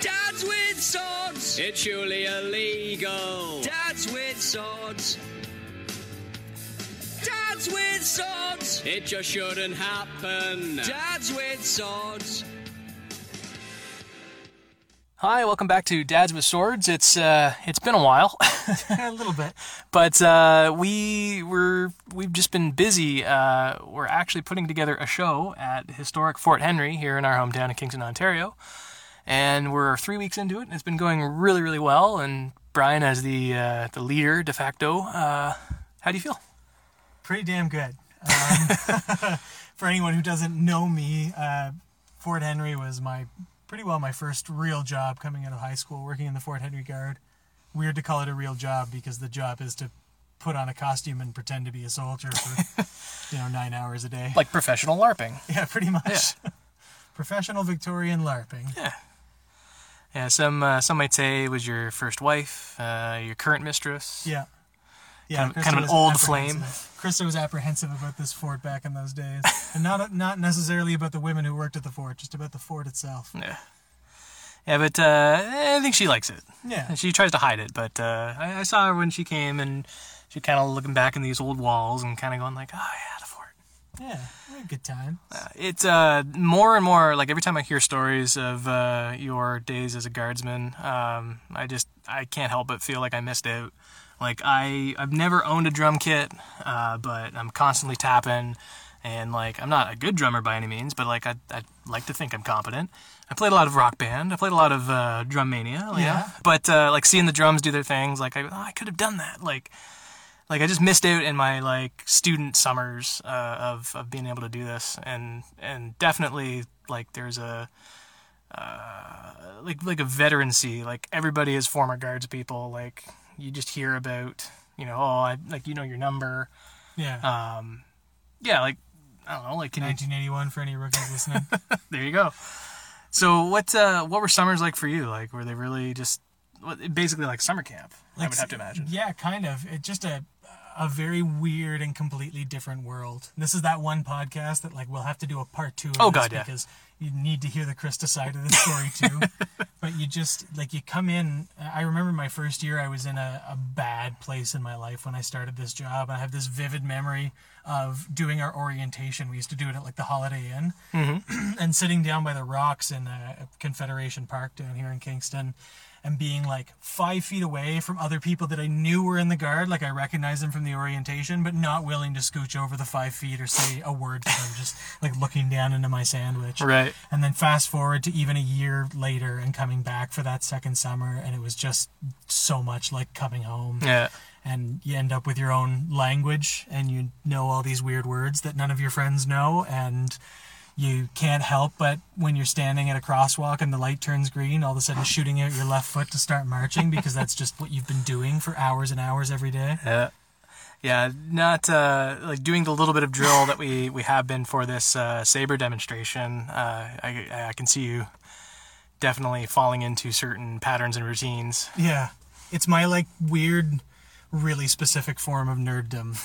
Dads with swords. It's surely illegal. Dads with swords. Dads with swords. It just shouldn't happen. Dads with swords. Hi, welcome back to Dads with Swords. It's uh, it's been a while, a little bit. but uh, we were we've just been busy. Uh, we're actually putting together a show at historic Fort Henry here in our hometown of Kingston, Ontario, and we're three weeks into it. and It's been going really, really well. And Brian, as the uh, the leader de facto, uh, how do you feel? Pretty damn good. Um, for anyone who doesn't know me, uh, Fort Henry was my pretty well my first real job coming out of high school, working in the Fort Henry Guard. Weird to call it a real job because the job is to put on a costume and pretend to be a soldier for you know nine hours a day. Like professional LARPing. yeah, pretty much. Yeah. Professional Victorian LARPing. Yeah, some uh, some might say it was your first wife, uh, your current mistress. Yeah. Yeah, Kind of- kind of an old flame. Krista was apprehensive about this fort back in those days, and not not necessarily about the women who worked at the fort, just about the fort itself. Yeah. Yeah, but uh, I think she likes it. Yeah, She tries to hide it, but uh, I, I saw her when she came, and she kind of looking back in these old walls and kind of going like, "Oh yeah, the fort." Yeah, good time. Uh, it's uh, more and more like every time I hear stories of uh, your days as a guardsman, um, I just I can't help but feel like I missed out. Like I I've never owned a drum kit, uh, but I'm constantly tapping, and like I'm not a good drummer by any means, but like I I like to think I'm competent. I played a lot of rock band. I played a lot of uh, drum mania. you know? Yeah. But uh, like seeing the drums do their things, like I, oh, I could have done that. Like like I just missed out in my like student summers uh, of of being able to do this, and and definitely like there's a uh, like like a veterancy. Like everybody is former guards people. Like you just hear about you know oh I like you know your number. Yeah, Um, yeah, like I don't know, like can you 1981 for any rookies listening. there you go. So what uh, what were summers like for you? Like were they really just basically like summer camp? I would have to imagine. Yeah, kind of. It just a a very weird and completely different world. This is that one podcast that like we'll have to do a part two of Oh, this God, yeah. because you need to hear the Krista side of the story too. but you just like you come in. I remember my first year. I was in a, a bad place in my life when I started this job. I have this vivid memory of doing our orientation. We used to do it at like the Holiday Inn, and sitting down by the rocks in uh, Confederation Park down here in Kingston and being like five feet away from other people that I knew were in the guard, like I recognized them from the orientation, but not willing to scooch over the five feet or say a word to them, just like looking down into my sandwich. Right. And then fast forward to even a year later and coming back for that second summer, and it was just so much like coming home Yeah. and you end up with your own language and you know all these weird words that none of your friends know and you can't help but when you're standing at a crosswalk and the light turns green all of a sudden shooting out your left foot to start marching because that's just what you've been doing for hours and hours every day Yeah. Yeah, not uh, like doing the little bit of drill that we, we have been for this uh, saber demonstration. Uh, I, I can see you definitely falling into certain patterns and routines. yeah it's my like weird really specific form of nerddom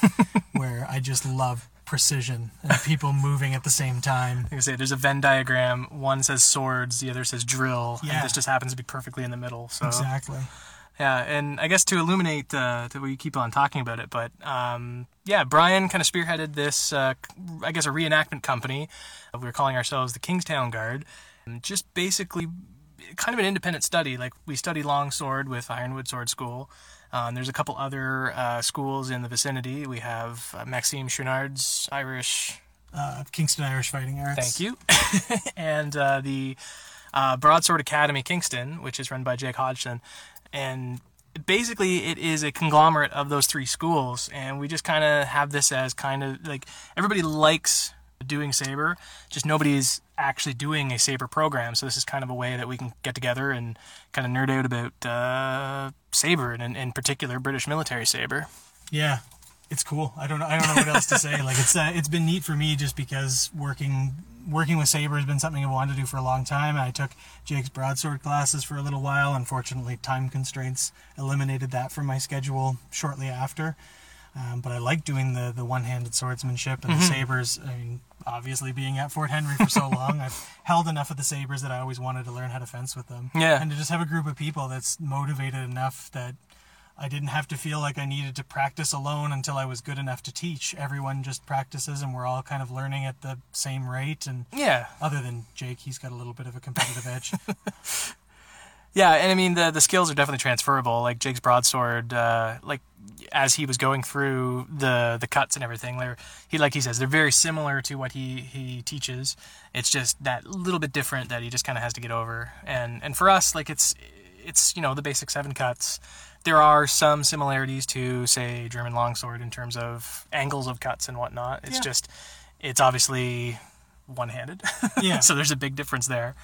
where i just love precision and people moving at the same time Like I say, there's a Venn diagram. One says swords, the other says drill, Yeah. and this just happens to be perfectly in the middle. So exactly yeah, and I guess to illuminate, uh, to we keep on talking about it, but um, yeah, Brian kind of spearheaded this, uh, I guess, a reenactment company. We were calling ourselves the Kingstown Guard. And just basically, kind of an independent study. Like we study longsword with Ironwood Sword School. Um, there's a couple other uh, schools in the vicinity. We have uh, Maxime Chouinard's Irish uh, kingston irish fighting arts Thank you. and uh, the uh, Broadsword Academy Kingston, which is run by Jake Hodgson. And basically, it is a conglomerate of those three schools. And we just kind of have this as kind of like everybody likes doing Saber, just nobody's actually doing a Saber program. So this is kind of a way that we can get together and kind of nerd out about uh, Saber, and in, particular, British military Saber. Yeah, it's cool. I don't know. I don't know what else to say. Like it's uh, it's been neat for me just because working working with saber has been something I've wanted to do for a long time. I took Jake's broadsword classes for a little while. Unfortunately, time constraints eliminated that from my schedule shortly after. Um, but I like doing the, the one handed swordsmanship and Mm-hmm. the sabers. I mean, obviously being at Fort Henry for so long, I've held enough of the sabers that I always wanted to learn how to fence with them. Yeah. And to just have a group of people that's motivated enough that I didn't have to feel like I needed to practice alone until I was good enough to teach. Everyone just practices and we're all kind of learning at the same rate. And Yeah. other than Jake, he's got a little bit of a competitive edge. Yeah, and I mean the the skills are definitely transferable. Like Jake's broadsword, uh, like as he was going through the the cuts and everything, they're he like he says they're very similar to what he he teaches. It's just that little bit different that he just kind of has to get over. And and for us, like it's it's you know the basic seven cuts. There are some similarities to say German longsword in terms of angles of cuts and whatnot. It's Yeah. just it's obviously one handed. Yeah. so there's a big difference there.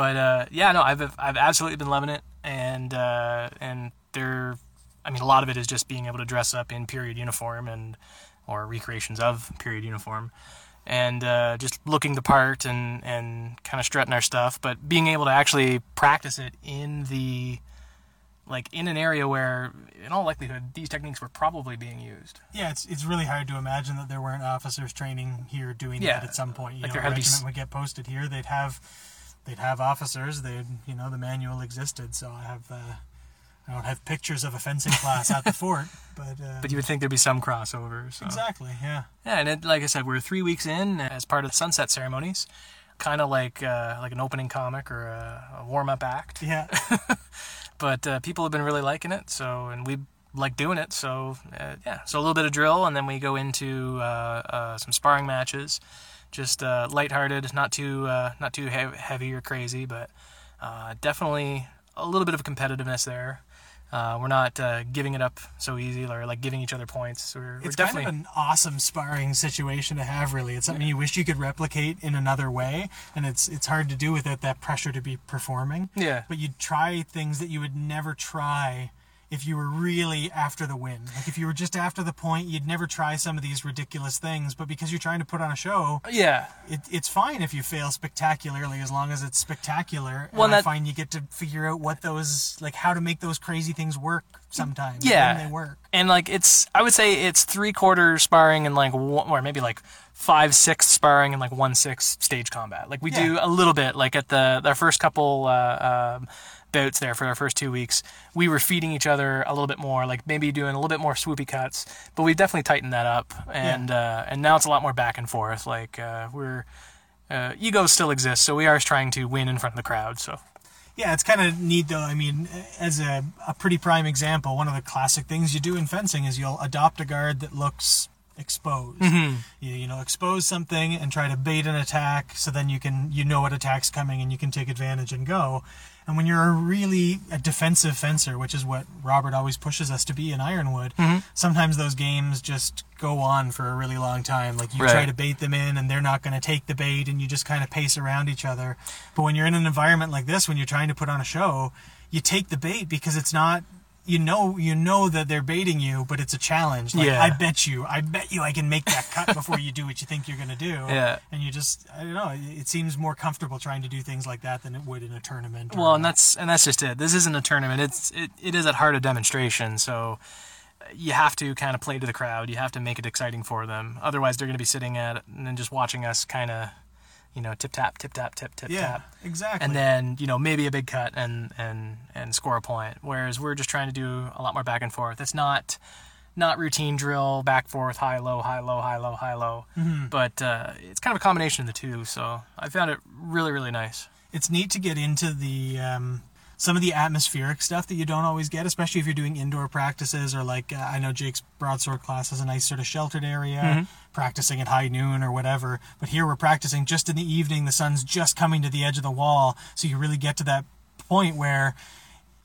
But uh, yeah, no, I've I've absolutely been loving it, and uh, and there, I mean, a lot of it is just being able to dress up in period uniform and or recreations of period uniform, and uh, just looking the part and and kind of strutting our stuff, but being able to actually practice it in the like in an area where, in all likelihood, these techniques were probably being used. Yeah, it's it's really hard to imagine that there weren't officers training here doing Yeah, that at some point. You like know, a had to be regiment would get posted here. They'd have they'd have officers. They'd you know the manual existed. So I have uh, I don't have pictures of a fencing class at the fort, but, uh, But you would think there'd be some crossover. So. exactly, yeah. Yeah, and it, like I said, we're three weeks in as part of the sunset ceremonies, kind of like uh, like an opening comic or a, a warm up act. Yeah, But uh, people have been really liking it, so and we like doing it. So uh, yeah, so a little bit of drill, and then we go into uh, uh, some sparring matches, just uh, lighthearted, not too uh, not too heavy or crazy, but uh, definitely a little bit of competitiveness there. Uh, we're not uh, giving it up so easy or like giving each other points. We're, we're it's definitely kind of an awesome sparring situation to have. Really, it's something you wish you could replicate in another way, and it's it's hard to do without that pressure to be performing. yeah. but you'd try things that you would never try if you were really after the win. Like if you were just after the point, you'd never try some of these ridiculous things. But because you're trying to put on a show, Yeah, it, it's fine if you fail spectacularly as long as it's spectacular. Well, and I find you get to figure out what those, like how to make those crazy things work sometimes. Yeah. they work. and like it's I would say it's three quarters sparring and like one, or maybe like five six sparring and like one six stage combat. Like we do a little bit. Like at the our first couple uh, um, bouts there for our first two weeks, we were feeding each other a little bit more. Like maybe doing a little bit more swoopy cuts, but we've definitely tightened that up. And uh, and now it's a lot more back and forth. Like uh, we're. Uh, egos still exist, so we are trying to win in front of the crowd. So Yeah, it's kind of neat though. I mean, as a, a pretty prime example, one of the classic things you do in fencing is you'll adopt a guard that looks exposed. You, you know, expose something and try to bait an attack so then you can, you know what attack's coming and you can take advantage and go. And when you're a really a defensive fencer, which is what Robert always pushes us to be in Ironwood, mm-hmm. sometimes those games just go on for a really long time. Like you try to bait them in and they're not going to take the bait and you just kind of pace around each other. But when you're in an environment like this, when you're trying to put on a show, you take the bait because it's not you know you know that they're baiting you, but it's a challenge. Like Yeah. I bet you, I bet you I can make that cut before you do what you think you're going to do. Yeah. And you just I don't know, it seems more comfortable trying to do things like that than it would in a tournament. Well, and that's and that's just it. This isn't a tournament. It's it, it is at heart a demonstration. So uh, you have to kind of play to the crowd. You have to make it exciting for them. Otherwise, they're going to be sitting at and then just watching us kind of, you know, tip tap, tip tap, tip tip yeah, tap, exactly. and then you know maybe a big cut and and and score a point. Whereas we're just trying to do a lot more back and forth. It's not not routine drill back forth high low high low high low high low, but uh, it's kind of a combination of the two. So I found it really really nice. it's neat to get into the um, some of the atmospheric stuff that you don't always get, especially if you're doing indoor practices or like uh, I know Jake's broadsword class has a nice sort of sheltered area, practicing at high noon or whatever. But here we're practicing just in the evening. The sun's just coming to the edge of the wall, so you really get to that point where.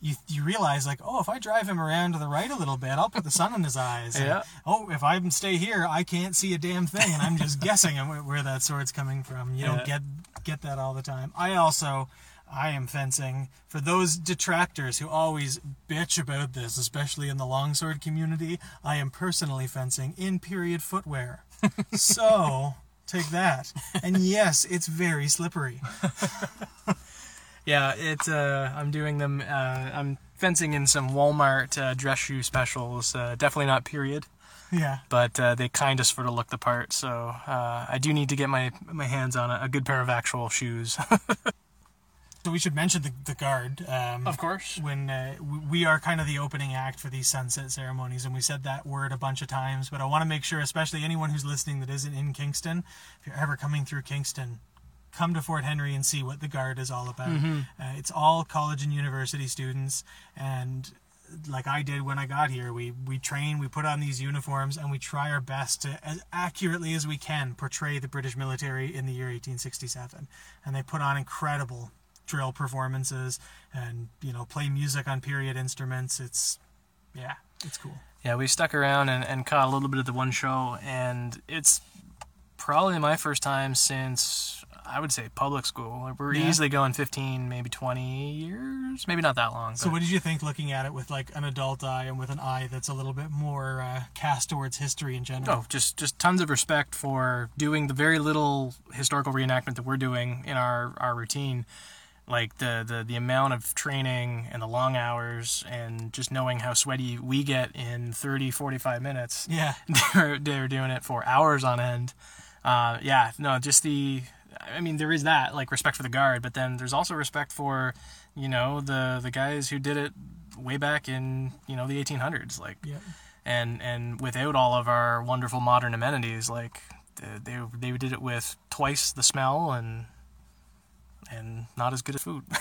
You, you realize like oh if I drive him around to the right a little bit I'll put the sun in his eyes And, Yeah. oh if I stay here I can't see a damn thing and I'm just guessing where, where that sword's coming from you don't get get that all the time I also I am fencing for those detractors who always bitch about this, especially in the longsword community. I am personally fencing in period footwear. so take that. And yes, it's very slippery. Yeah, it's. Uh, I'm doing them. Uh, I'm fencing in some Walmart uh, dress shoe specials. Uh, definitely not period. Yeah. but uh, they kind of sort of look the part. So uh, I do need to get my my hands on a, a good pair of actual shoes. So we should mention the, the guard. Um, course. when uh, we- are kind of the opening act for these sunset ceremonies, and we said that word a bunch of times. But I want to make sure, especially anyone who's listening that isn't in Kingston, if you're ever coming through Kingston, come to Fort Henry and see what the guard is all about. Uh, it's all college and university students, and like I did when I got here, we we train, we put on these uniforms, and we try our best to, as accurately as we can, portray the British military in the year 1867. And they put on incredible drill performances, and you know, play music on period instruments. It's yeah, it's cool. Yeah, we stuck around and, and caught a little bit of the one show, and it's probably my first time since I would say public school. We're Yeah. easily going 15, maybe 20 years, maybe not that long. So, what did you think looking at it with like an adult eye and with an eye that's a little bit more uh, cast towards history in general? Oh, just just tons of respect for doing the very little historical reenactment that we're doing in our, our routine. Like the, the, the amount of training and the long hours and just knowing how sweaty we get in 30, 45 minutes. Yeah, They're, they're doing it for hours on end. Uh, yeah, no, just the, I mean, there is that, like respect for the guard, but then there's also respect for, you know, the, the guys who did it way back in, you know, the 1800s. Like, yeah. and and without all of our wonderful modern amenities like they they, they did it with twice the smell and and not as good as food.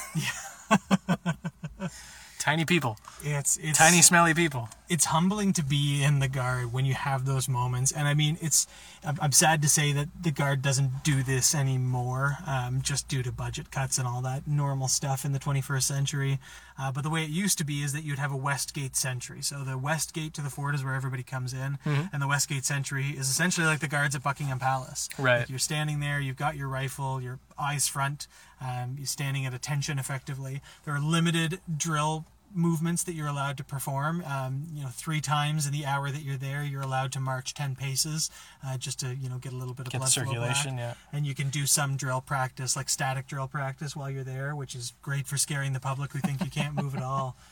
Tiny people. It's it's tiny smelly people. It's humbling to be in the guard when you have those moments and i mean it's i'm I'm sad to say that the guard doesn't do this anymore um, just due to budget cuts and all that normal stuff in the 21st century. Uh, but the way it used to be is that you'd have a westgate sentry. So the west gate to the fort is where everybody comes in and the westgate sentry is essentially like the guards at buckingham palace. Right. Like, you're standing there you've got your rifle your eyes front um, you're standing at attention effectively there are limited drill movements that you're allowed to perform. Um, you know, three times in the hour that you're there, you're allowed to march ten paces, uh, just to you know get a little bit of Get blood circulation, yeah. And you can do some drill practice, like static drill practice, while you're there, which is great for scaring the public who think you can't move at all.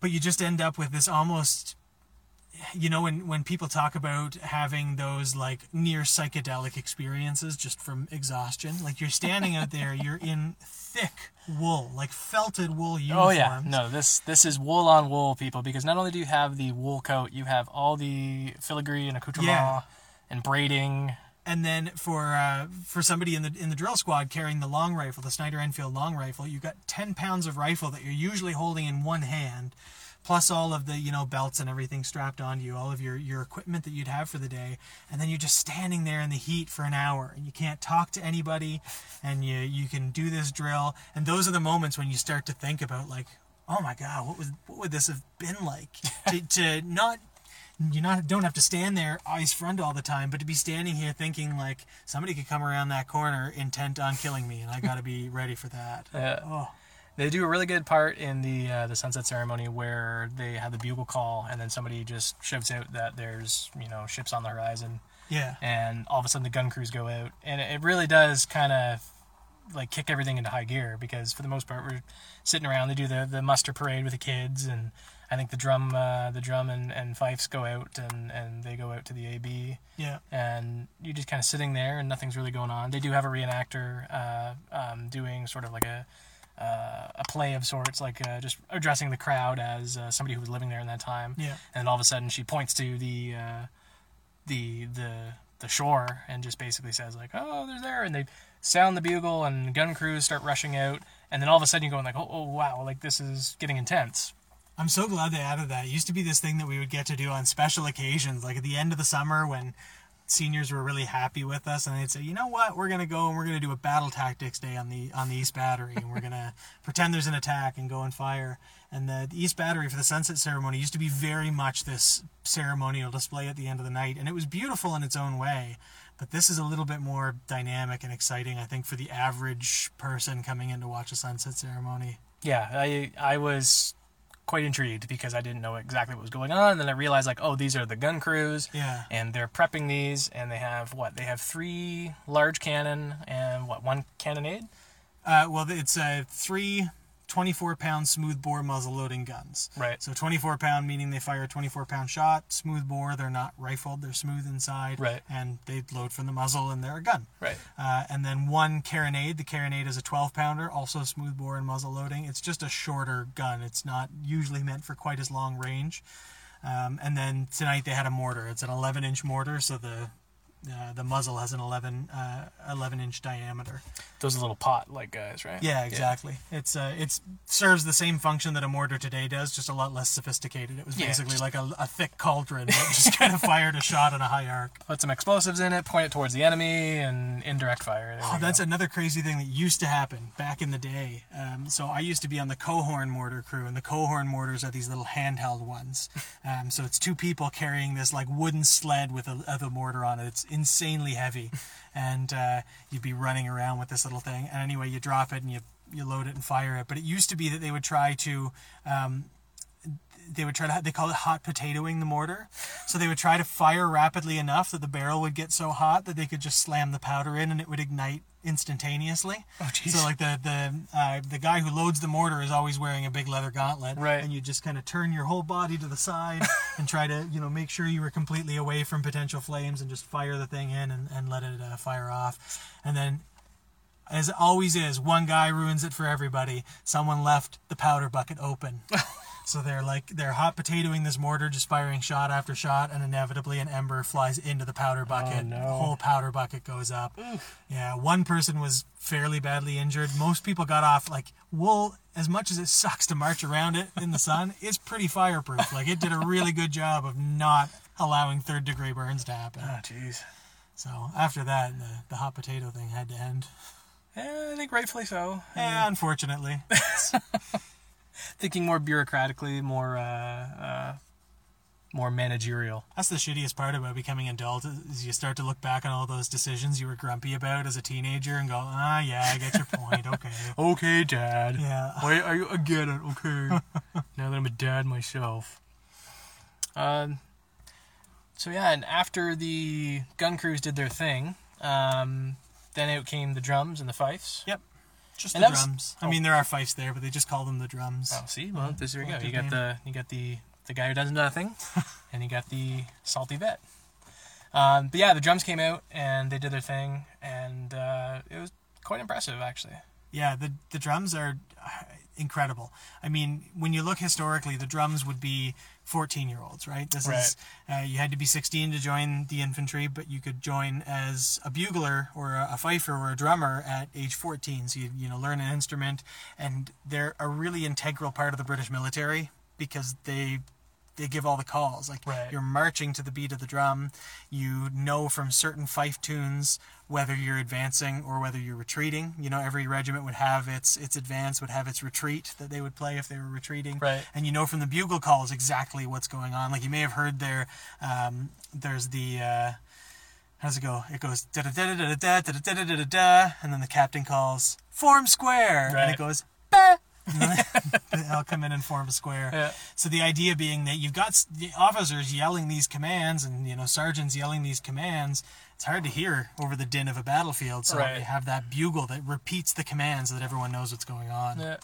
But you just end up with this almost you know when when people talk about having those like near psychedelic experiences just from exhaustion like you're standing out there you're in thick wool like felted wool uniforms. oh yeah no this this is wool on wool people because not only do you have the wool coat you have all the filigree and accoutrement Yeah. and braiding and then for uh, for somebody in the in the drill squad carrying the long rifle, the Snider Enfield long rifle, you've got ten pounds of rifle that you're usually holding in one hand, plus all of the you know belts and everything strapped onto you, all of your your equipment that you'd have for the day, and then you're just standing there in the heat for an hour, and you can't talk to anybody, and you you can do this drill, and those are the moments when you start to think about like. Oh my God! What was what would this have been like to, to not you not don't have to stand there eyes front all the time, but to be standing here thinking like somebody could come around that corner intent on killing me, and I got to be ready for that. Yeah. Oh, They do a really good part in the uh, the sunset ceremony where they have the bugle call and then somebody just shouts out that there's you know ships on the horizon. Yeah, and all of a sudden the gun crews go out. And it, it really does kind of like kick everything into high gear because for the most part we're sitting around. They do the, the muster parade with the kids and I think the drum uh, the drum and, and fifes go out and, and they go out to the AB yeah, and you're just kind of sitting there and nothing's really going on. They do have a reenactor uh, um, doing sort of like a uh, a play of sorts, like uh, just addressing the crowd as uh, somebody who was living there in that time. Yeah. And then all of a sudden, she points to the uh, the the the shore and just basically says like, "Oh, they're there," and they sound the bugle and gun crews start rushing out, and then all of a sudden you're going like, "Oh, oh wow, like this is getting intense." I'm so glad they added that. It used to be this thing that we would get to do on special occasions, like at the end of the summer when seniors were really happy with us, and they'd say, "You know what? We're gonna go and we're gonna do a battle tactics day on the on the East Battery, and we're gonna pretend there's an attack and go and fire." And the, the East Battery for the sunset ceremony used to be very much this ceremonial display at the end of the night, and it was beautiful in its own way. But this is a little bit more dynamic and exciting, I think, for the average person coming in to watch a sunset ceremony. yeah, I I was quite intrigued because I didn't know exactly what was going on. And then I realized like, oh, these are the gun crews. Yeah. And they're prepping these, and they have what? They have three large cannon and what? One cannonade. Uh, well, it's uh, three 24 pound smoothbore muzzle loading guns. Right. So 24 pound meaning they fire a 24 pound shot. Smoothbore, they're not rifled, they're smooth inside. Right. And they load from the muzzle and they're a gun. Right. Uh, and then one carronade. The carronade is a 12 pounder, also smoothbore and muzzle loading. It's just a shorter gun. It's not usually meant for quite as long range. Um, and then tonight they had a mortar. It's an 11 inch mortar, so the uh, the muzzle has an 11 uh, 11 inch diameter. Those little pot like guys, right? Yeah, exactly. It's uh, it's serves the same function that a mortar today does, just a lot less sophisticated. It was Yeah, basically just- like a, a thick cauldron that just kind of fired a shot on a high arc. Put some explosives in it, point it towards the enemy, and indirect fire. There Oh, that's go. another crazy thing that used to happen back in the day. Um, so I used to be on the Coehorn mortar crew, and the Coehorn mortars are these little handheld ones. Um, so it's two people carrying this like wooden sled with a, of a mortar on it. It's insanely heavy, and uh, you'd be running around with this little thing. And anyway, you drop it and you you load it and fire it. But it used to be that they would try to um, they would try to they call it hot potatoing the mortar so they would try to fire rapidly enough that the barrel would get so hot that they could just slam the powder in and it would ignite instantaneously Oh, jeez. so like the the uh, the guy who loads the mortar is always wearing a big leather gauntlet Right. and you just kind of turn your whole body to the side and try to you know make sure you were completely away from potential flames and just fire the thing in and, and let it uh, fire off and then as it always is, one guy ruins it for everybody. Someone left the powder bucket open. so they're like they're hot potatoing this mortar, just firing shot after shot, and inevitably an ember flies into the powder oh, bucket. Oh, no. The whole powder bucket goes up. Yeah, one person was fairly badly injured. Most people got off like wool. As much as it sucks to march around it in the sun, it's pretty fireproof. Like it did a really good job of not allowing third degree burns to happen. Oh, jeez. So after that, the, the hot potato thing had to end. Yeah, I think rightfully so. Yeah, eh, unfortunately. Thinking more bureaucratically, more uh, uh, more managerial. That's the shittiest part about becoming adult is you start to look back on all those decisions you were grumpy about as a teenager and go, ah, yeah, I get your point. Okay. Okay, Dad. Yeah. Wait, I, I get it. Okay. now that I'm a dad myself. Um. So yeah, and after the gun crews did their thing, um, then out came the drums and the fifes. Yep. Just And the that was- drums. I oh. mean, there are fifes there, but they just call them the drums. Oh, see, well, this here we go. You got name. the you got the the guy who does nothing, and you got the salty vet. Um, but yeah, the drums came out and they did their thing, and uh, it was quite impressive actually. Yeah, the the drums are uh, incredible. I mean, when you look historically, the drums would be 14 year olds, right? This is uh, you had to be 16 to join the infantry, but you could join as a bugler or a, a fifer or a drummer at age 14. So you you know learn an instrument, and they're a really integral part of the British military because they they give all the calls. Like Right. you're marching to the beat of the drum. You know from certain fife tunes whether you're advancing or whether you're retreating. You know, every regiment would have its its advance, would have its retreat that they would play if they were retreating. Right. And you know from the bugle calls exactly what's going on. Like you may have heard there. Um, there's the. Uh, how does it go? It goes da da da da da da da da da da da and then the captain calls form square, and Right. it goes. "Bah." I'll come in and form a square. Yeah. So the idea being that you've got the officers yelling these commands and you know sergeants yelling these commands. It's hard to hear over the din of a battlefield. So Right. you have that bugle that repeats the commands so that everyone knows what's going on. Yeah.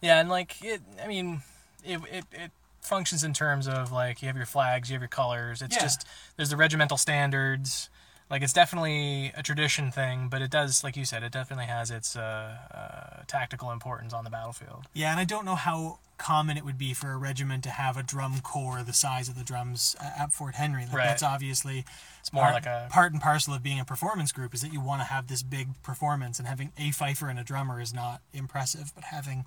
Yeah, and like it, I mean, it, it it functions in terms of like you have your flags, you have your colors. It's Yeah. just there's the regimental standards. Like it's definitely a tradition thing, but it does, like you said, it definitely has its uh, uh, tactical importance on the battlefield. Yeah, and I don't know how common it would be for a regiment to have a drum corps the size of the drums at Fort Henry. Like Right. That's obviously It's more part, like a part and parcel of being a performance group is that you want to have this big performance, and having a fifer and a drummer is not impressive, but having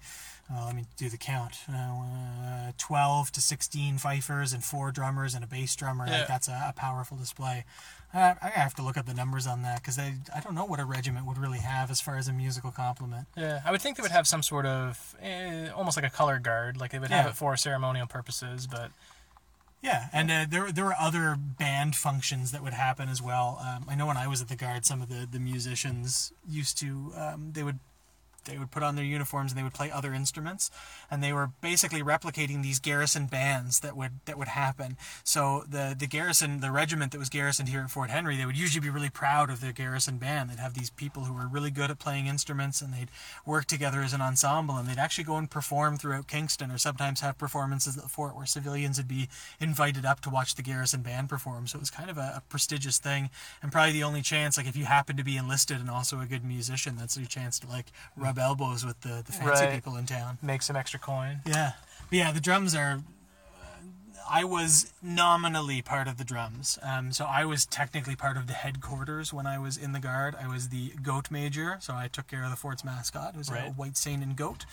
uh, let me do the count uh, 12 to 16 fifers and four drummers and a bass drummer Yeah. like that's a, a powerful display i have to look up the numbers on that because I, I don't know what a regiment would really have as far as a musical complement Yeah, I would think they would have some sort of eh, almost like a color guard, like they would have Yeah. it for ceremonial purposes. But Yeah, and uh, there there were other band functions that would happen as well. Um, I know when I was at the guard, some of the the musicians used to um, they would they would put on their uniforms and they would play other instruments, and they were basically replicating these garrison bands that would that would happen. So the the garrison, the regiment that was garrisoned here at Fort Henry, they would usually be really proud of their garrison band. They'd have these people who were really good at playing instruments, and they'd work together as an ensemble, and they'd actually go and perform throughout Kingston, or sometimes have performances at the fort where civilians would be invited up to watch the garrison band perform. So it was kind of a, a prestigious thing, and probably the only chance, like if you happen to be enlisted and also a good musician, that's your chance to like rub elbows with the, the fancy Right. people in town. Make some extra coin. Yeah, but yeah. The drums are. I was nominally part of the drums, um, so I was technically part of the headquarters when I was in the guard. I was the goat major, so I took care of the fort's mascot. It was a Right. white Saanen goat,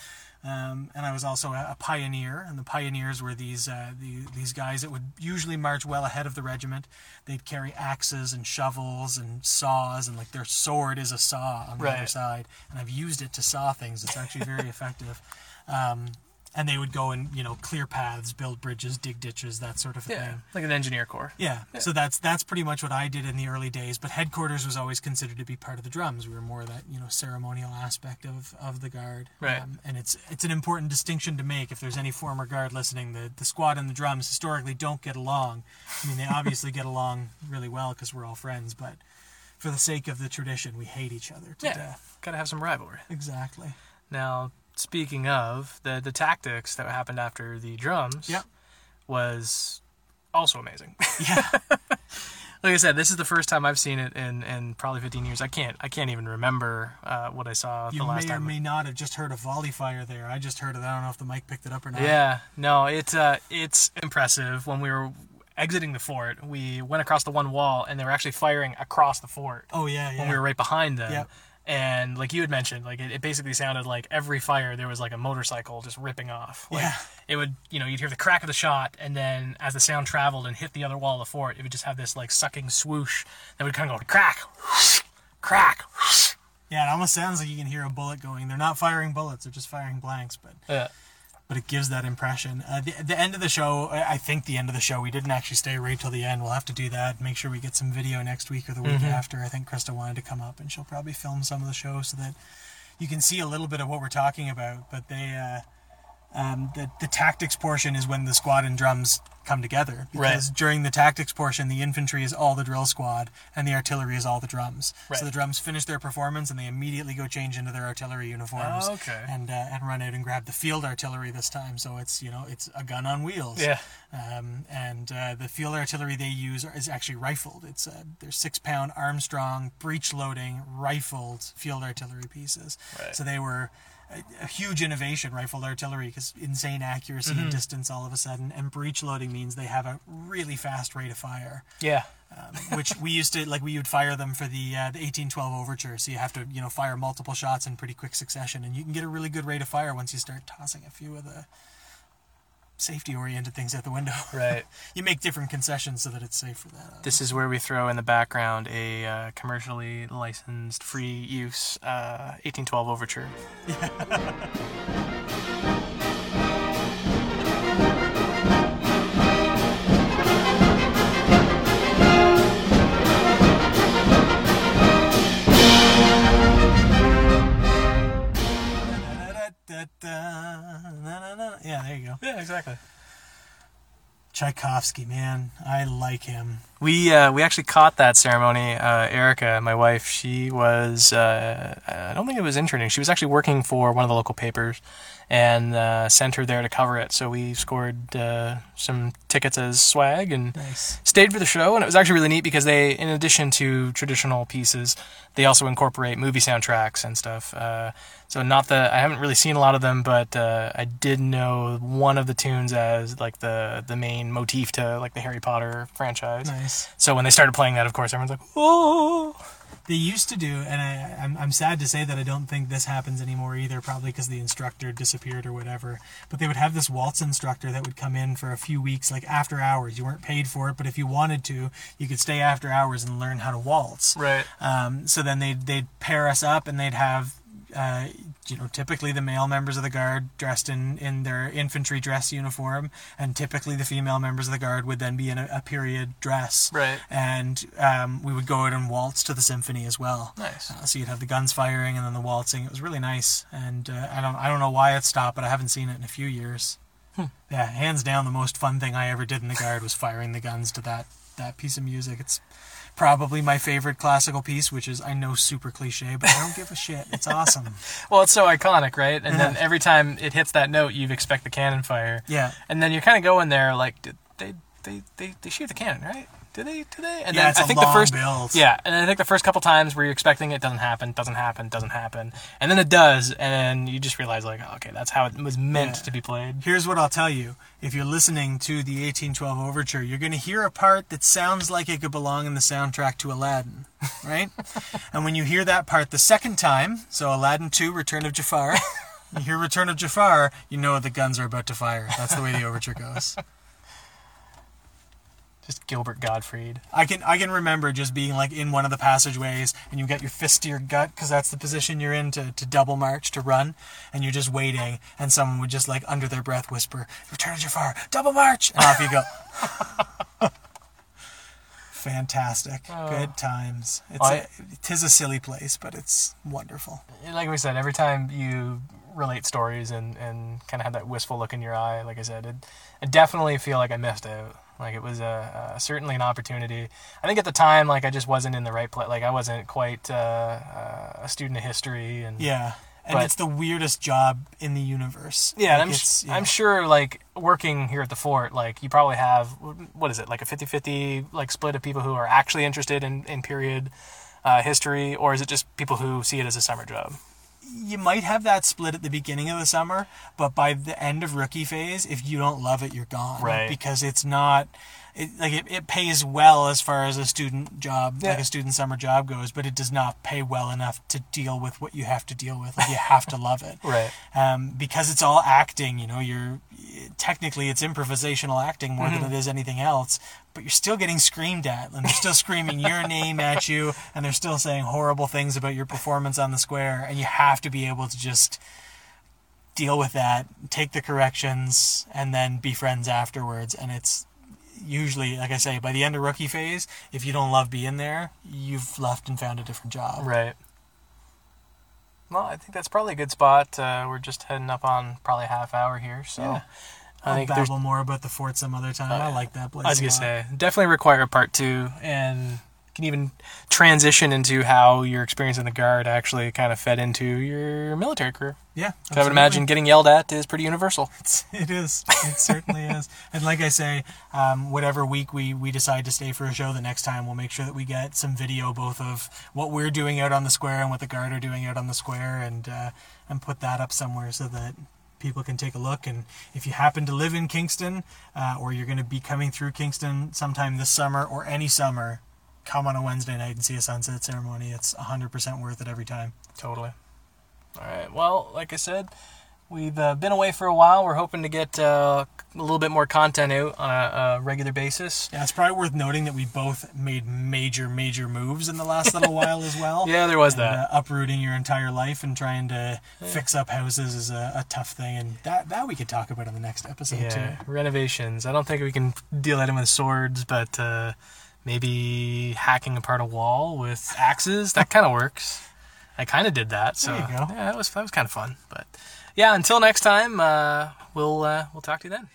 um, and I was also a, a pioneer. And the pioneers were these uh, the, these guys that would usually march well ahead of the regiment. They'd carry axes and shovels and saws, and like their sword is a saw on the other side. And I've used it to saw things. It's actually very effective. Um, and they would go and you know clear paths, build bridges, dig ditches, that sort of Yeah, thing. like an engineer corps. Yeah. So that's that's pretty much what I did in the early days. But headquarters was always considered to be part of the drums. We were more that you know ceremonial aspect of, of the guard. Right. Um, and it's it's an important distinction to make. If there's any former guard listening, the the squad and the drums historically don't get along. I mean, they obviously get along really well because we're all friends, but. For the sake of the tradition, we hate each other to Yeah, death. gotta have some rivalry. Exactly. Now, speaking of the the tactics that happened after the drums, Yeah. was also amazing. Yeah. like I said, this is the first time I've seen it in, in probably 15 years. I can't I can't even remember uh, what I saw You the last may or time. may not have just heard a volley fire there. I just heard it. I don't know if the mic picked it up or not. Yeah, no, it's uh, it's impressive. When we were exiting the fort, we went across the one wall, and they were actually firing across the fort Oh yeah, yeah. when we were right behind them. Yep. And like you had mentioned, like it, it basically sounded like every fire there was like a motorcycle just ripping off. Like, Yeah. It would, you know, you'd hear the crack of the shot, and then as the sound traveled and hit the other wall of the fort, it would just have this like sucking swoosh that would kind of go crack, crack. Yeah, it almost sounds like you can hear a bullet going. They're not firing bullets; they're just firing blanks. But Yeah. But it gives that impression. Uh, the, the end of the show, I think the end of the show, we didn't actually stay right till the end. We'll have to do that. Make sure we get some video next week or the week after. I think Krista wanted to come up, and she'll probably film some of the show so that you can see a little bit of what we're talking about. But they, uh, um, the the tactics portion is when the squad and drums come together because during the tactics portion the infantry is all the drill squad and the artillery is all the drums Right. so the drums finish their performance and they immediately go change into their artillery uniforms Oh, okay. and uh, and run out and grab the field artillery this time so it's you know it's a gun on wheels Yeah. um, and uh, the field artillery they use is actually rifled. It's uh, they're six pound Armstrong breech loading rifled field artillery pieces. Right. So they were a, a huge innovation, rifled artillery, because insane accuracy Mm-hmm. and distance all of a sudden. And breech loading means they have a really fast rate of fire. Yeah. Um, which we used to like. We would fire them for the uh, the 1812 overture. So you have to you know fire multiple shots in pretty quick succession, and you can get a really good rate of fire once you start tossing a few of the safety oriented things out the window. Right. you make different concessions so that it's safe for that. This is where we throw in the background a uh, commercially licensed, free use uh, 1812 overture. Yeah, there you go. Yeah, exactly. Tchaikovsky, man, I like him. We uh, we actually caught that ceremony. Uh, Erica, my wife, she was uh, I don't think it was interning. She was actually working for one of the local papers, and uh, sent her there to cover it. So we scored uh, some tickets as swag and Nice. stayed for the show. And it was actually really neat because they, in addition to traditional pieces, they also incorporate movie soundtracks and stuff. Uh, so not the I haven't really seen a lot of them, but uh, I did know one of the tunes as like the the main motif to like the Harry Potter franchise. Nice. So when they started playing that, of course, everyone's like, "Oh!" They used to do, and I, I'm, I'm sad to say that I don't think this happens anymore either, probably because the instructor disappeared or whatever. But they would have this waltz instructor that would come in for a few weeks, like after hours. You weren't paid for it, but if you wanted to, you could stay after hours and learn how to waltz. Right. Um, so then they'd, they'd pair us up and they'd have uh, you know, typically the male members of the guard dressed in, in their infantry dress uniform, and typically the female members of the guard would then be in a, a period dress. Right. And um, we would go out and waltz to the symphony as well. Nice. Uh, so you'd have the guns firing and then the waltzing. It was really nice. And uh, I don't I don't know why it stopped, but I haven't seen it in a few years. Yeah, hands down, the most fun thing I ever did in the guard was firing the guns to that that piece of music. It's probably my favorite classical piece, which is I know super cliche, but I don't give a shit. It's awesome. Well, it's so iconic, right? And then every time it hits that note, you expect the cannon fire. Yeah. And then you're kind of going there like, they, they, they, they shoot the cannon, right? Did they? They? And Yeah, then it's I a think long the first, build. yeah, and I think the first couple times where you're expecting it doesn't happen, doesn't happen, doesn't happen, and then it does, and you just realize like, okay, that's how it was meant Yeah. to be played. Here's what I'll tell you. If you're listening to the 1812 overture, you're going to hear a part that sounds like it could belong in the soundtrack to Aladdin, right? and when you hear that part the second time, so Aladdin 2, Return of Jafar, you hear Return of Jafar, you know the guns are about to fire. That's the way the overture goes. Just Gilbert Gottfried. I can I can remember just being like in one of the passageways and you get your fist to your gut because that's the position you're in to, to double march to run and you're just waiting and someone would just like under their breath whisper return to Jafar double march and off you go. Fantastic, oh. good times. It's I- a, tis a silly place, but it's wonderful. Eh, like we said, every time you relate stories and, and kind of have that wistful look in your eye, like I said, it, I definitely feel like I missed out. Like it was a, a certainly an opportunity. I think at the time, like I just wasn't in the right place. Like I wasn't quite uh, uh, a student of history, and Yeah, and But- it's the weirdest job in the universe. yeah, Like, I'm yeah. I'm sure like working here at the fort, like you probably have what is it like a 50-50 like split of people who are actually interested in in period uh, history, or is it just people who see it as a summer job? You might have that split at the beginning of the summer, but by the end of rookie phase, if you don't love it, you're gone. Right. Because it's not, it, like it, it pays well as far as a student job, like a student summer job goes, but it does not pay well enough to deal with what you have to deal with. Like you have to love it. Right. Um, because it's all acting, you know, you're technically it's improvisational acting more Mm-hmm. than it is anything else, but you're still getting screamed at and they're still screaming your name at you and they're still saying horrible things about your performance on the square and you have to be able to just deal with that, take the corrections and then be friends afterwards and it's usually like I say by the end of rookie phase, if you don't love being there, you've left and found a different job. Right. Well, I think that's probably a good spot. Uh, we're just heading up on probably a half hour here, so Yeah. I I'll think there's. babble more about the fort some other time. I like that place. I was gonna say definitely require a part two, and can even transition into how your experience in the guard actually kind of fed into your military career. Yeah, I would imagine getting yelled at is pretty universal. It is. It certainly is. And like I say, um, whatever week we, we decide to stay for a show, the next time we'll make sure that we get some video both of what we're doing out on the square and what the guard are doing out on the square, and uh, and put that up somewhere so that people can take a look. And if you happen to live in Kingston, uh, or you're going to be coming through Kingston sometime this summer or any summer, come on a Wednesday night and see a sunset ceremony. It's 100% worth it every time. Totally. All right. Well, like I said, we've uh, been away for a while. We're hoping to get uh, a little bit more content out on a, a regular basis. Yeah, it's probably worth noting that we both made major, major moves in the last little while as well. Yeah, there was And, that. uh, uprooting your entire life and trying to fix up houses is a, a tough thing, and that that we could talk about in the next episode Yeah, too. renovations. I don't think we can deal that in with swords, but uh, maybe hacking apart a wall with axes. That kind of works. I kind of did that, so There you go. yeah, that was that was kind of fun. But yeah, until next time, uh, we'll uh, we'll talk to you then.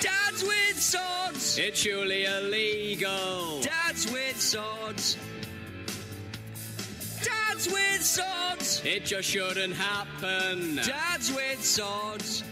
Dads with swords. It's surely illegal. Dads with swords. Dads with swords. It just shouldn't happen. Dads with swords.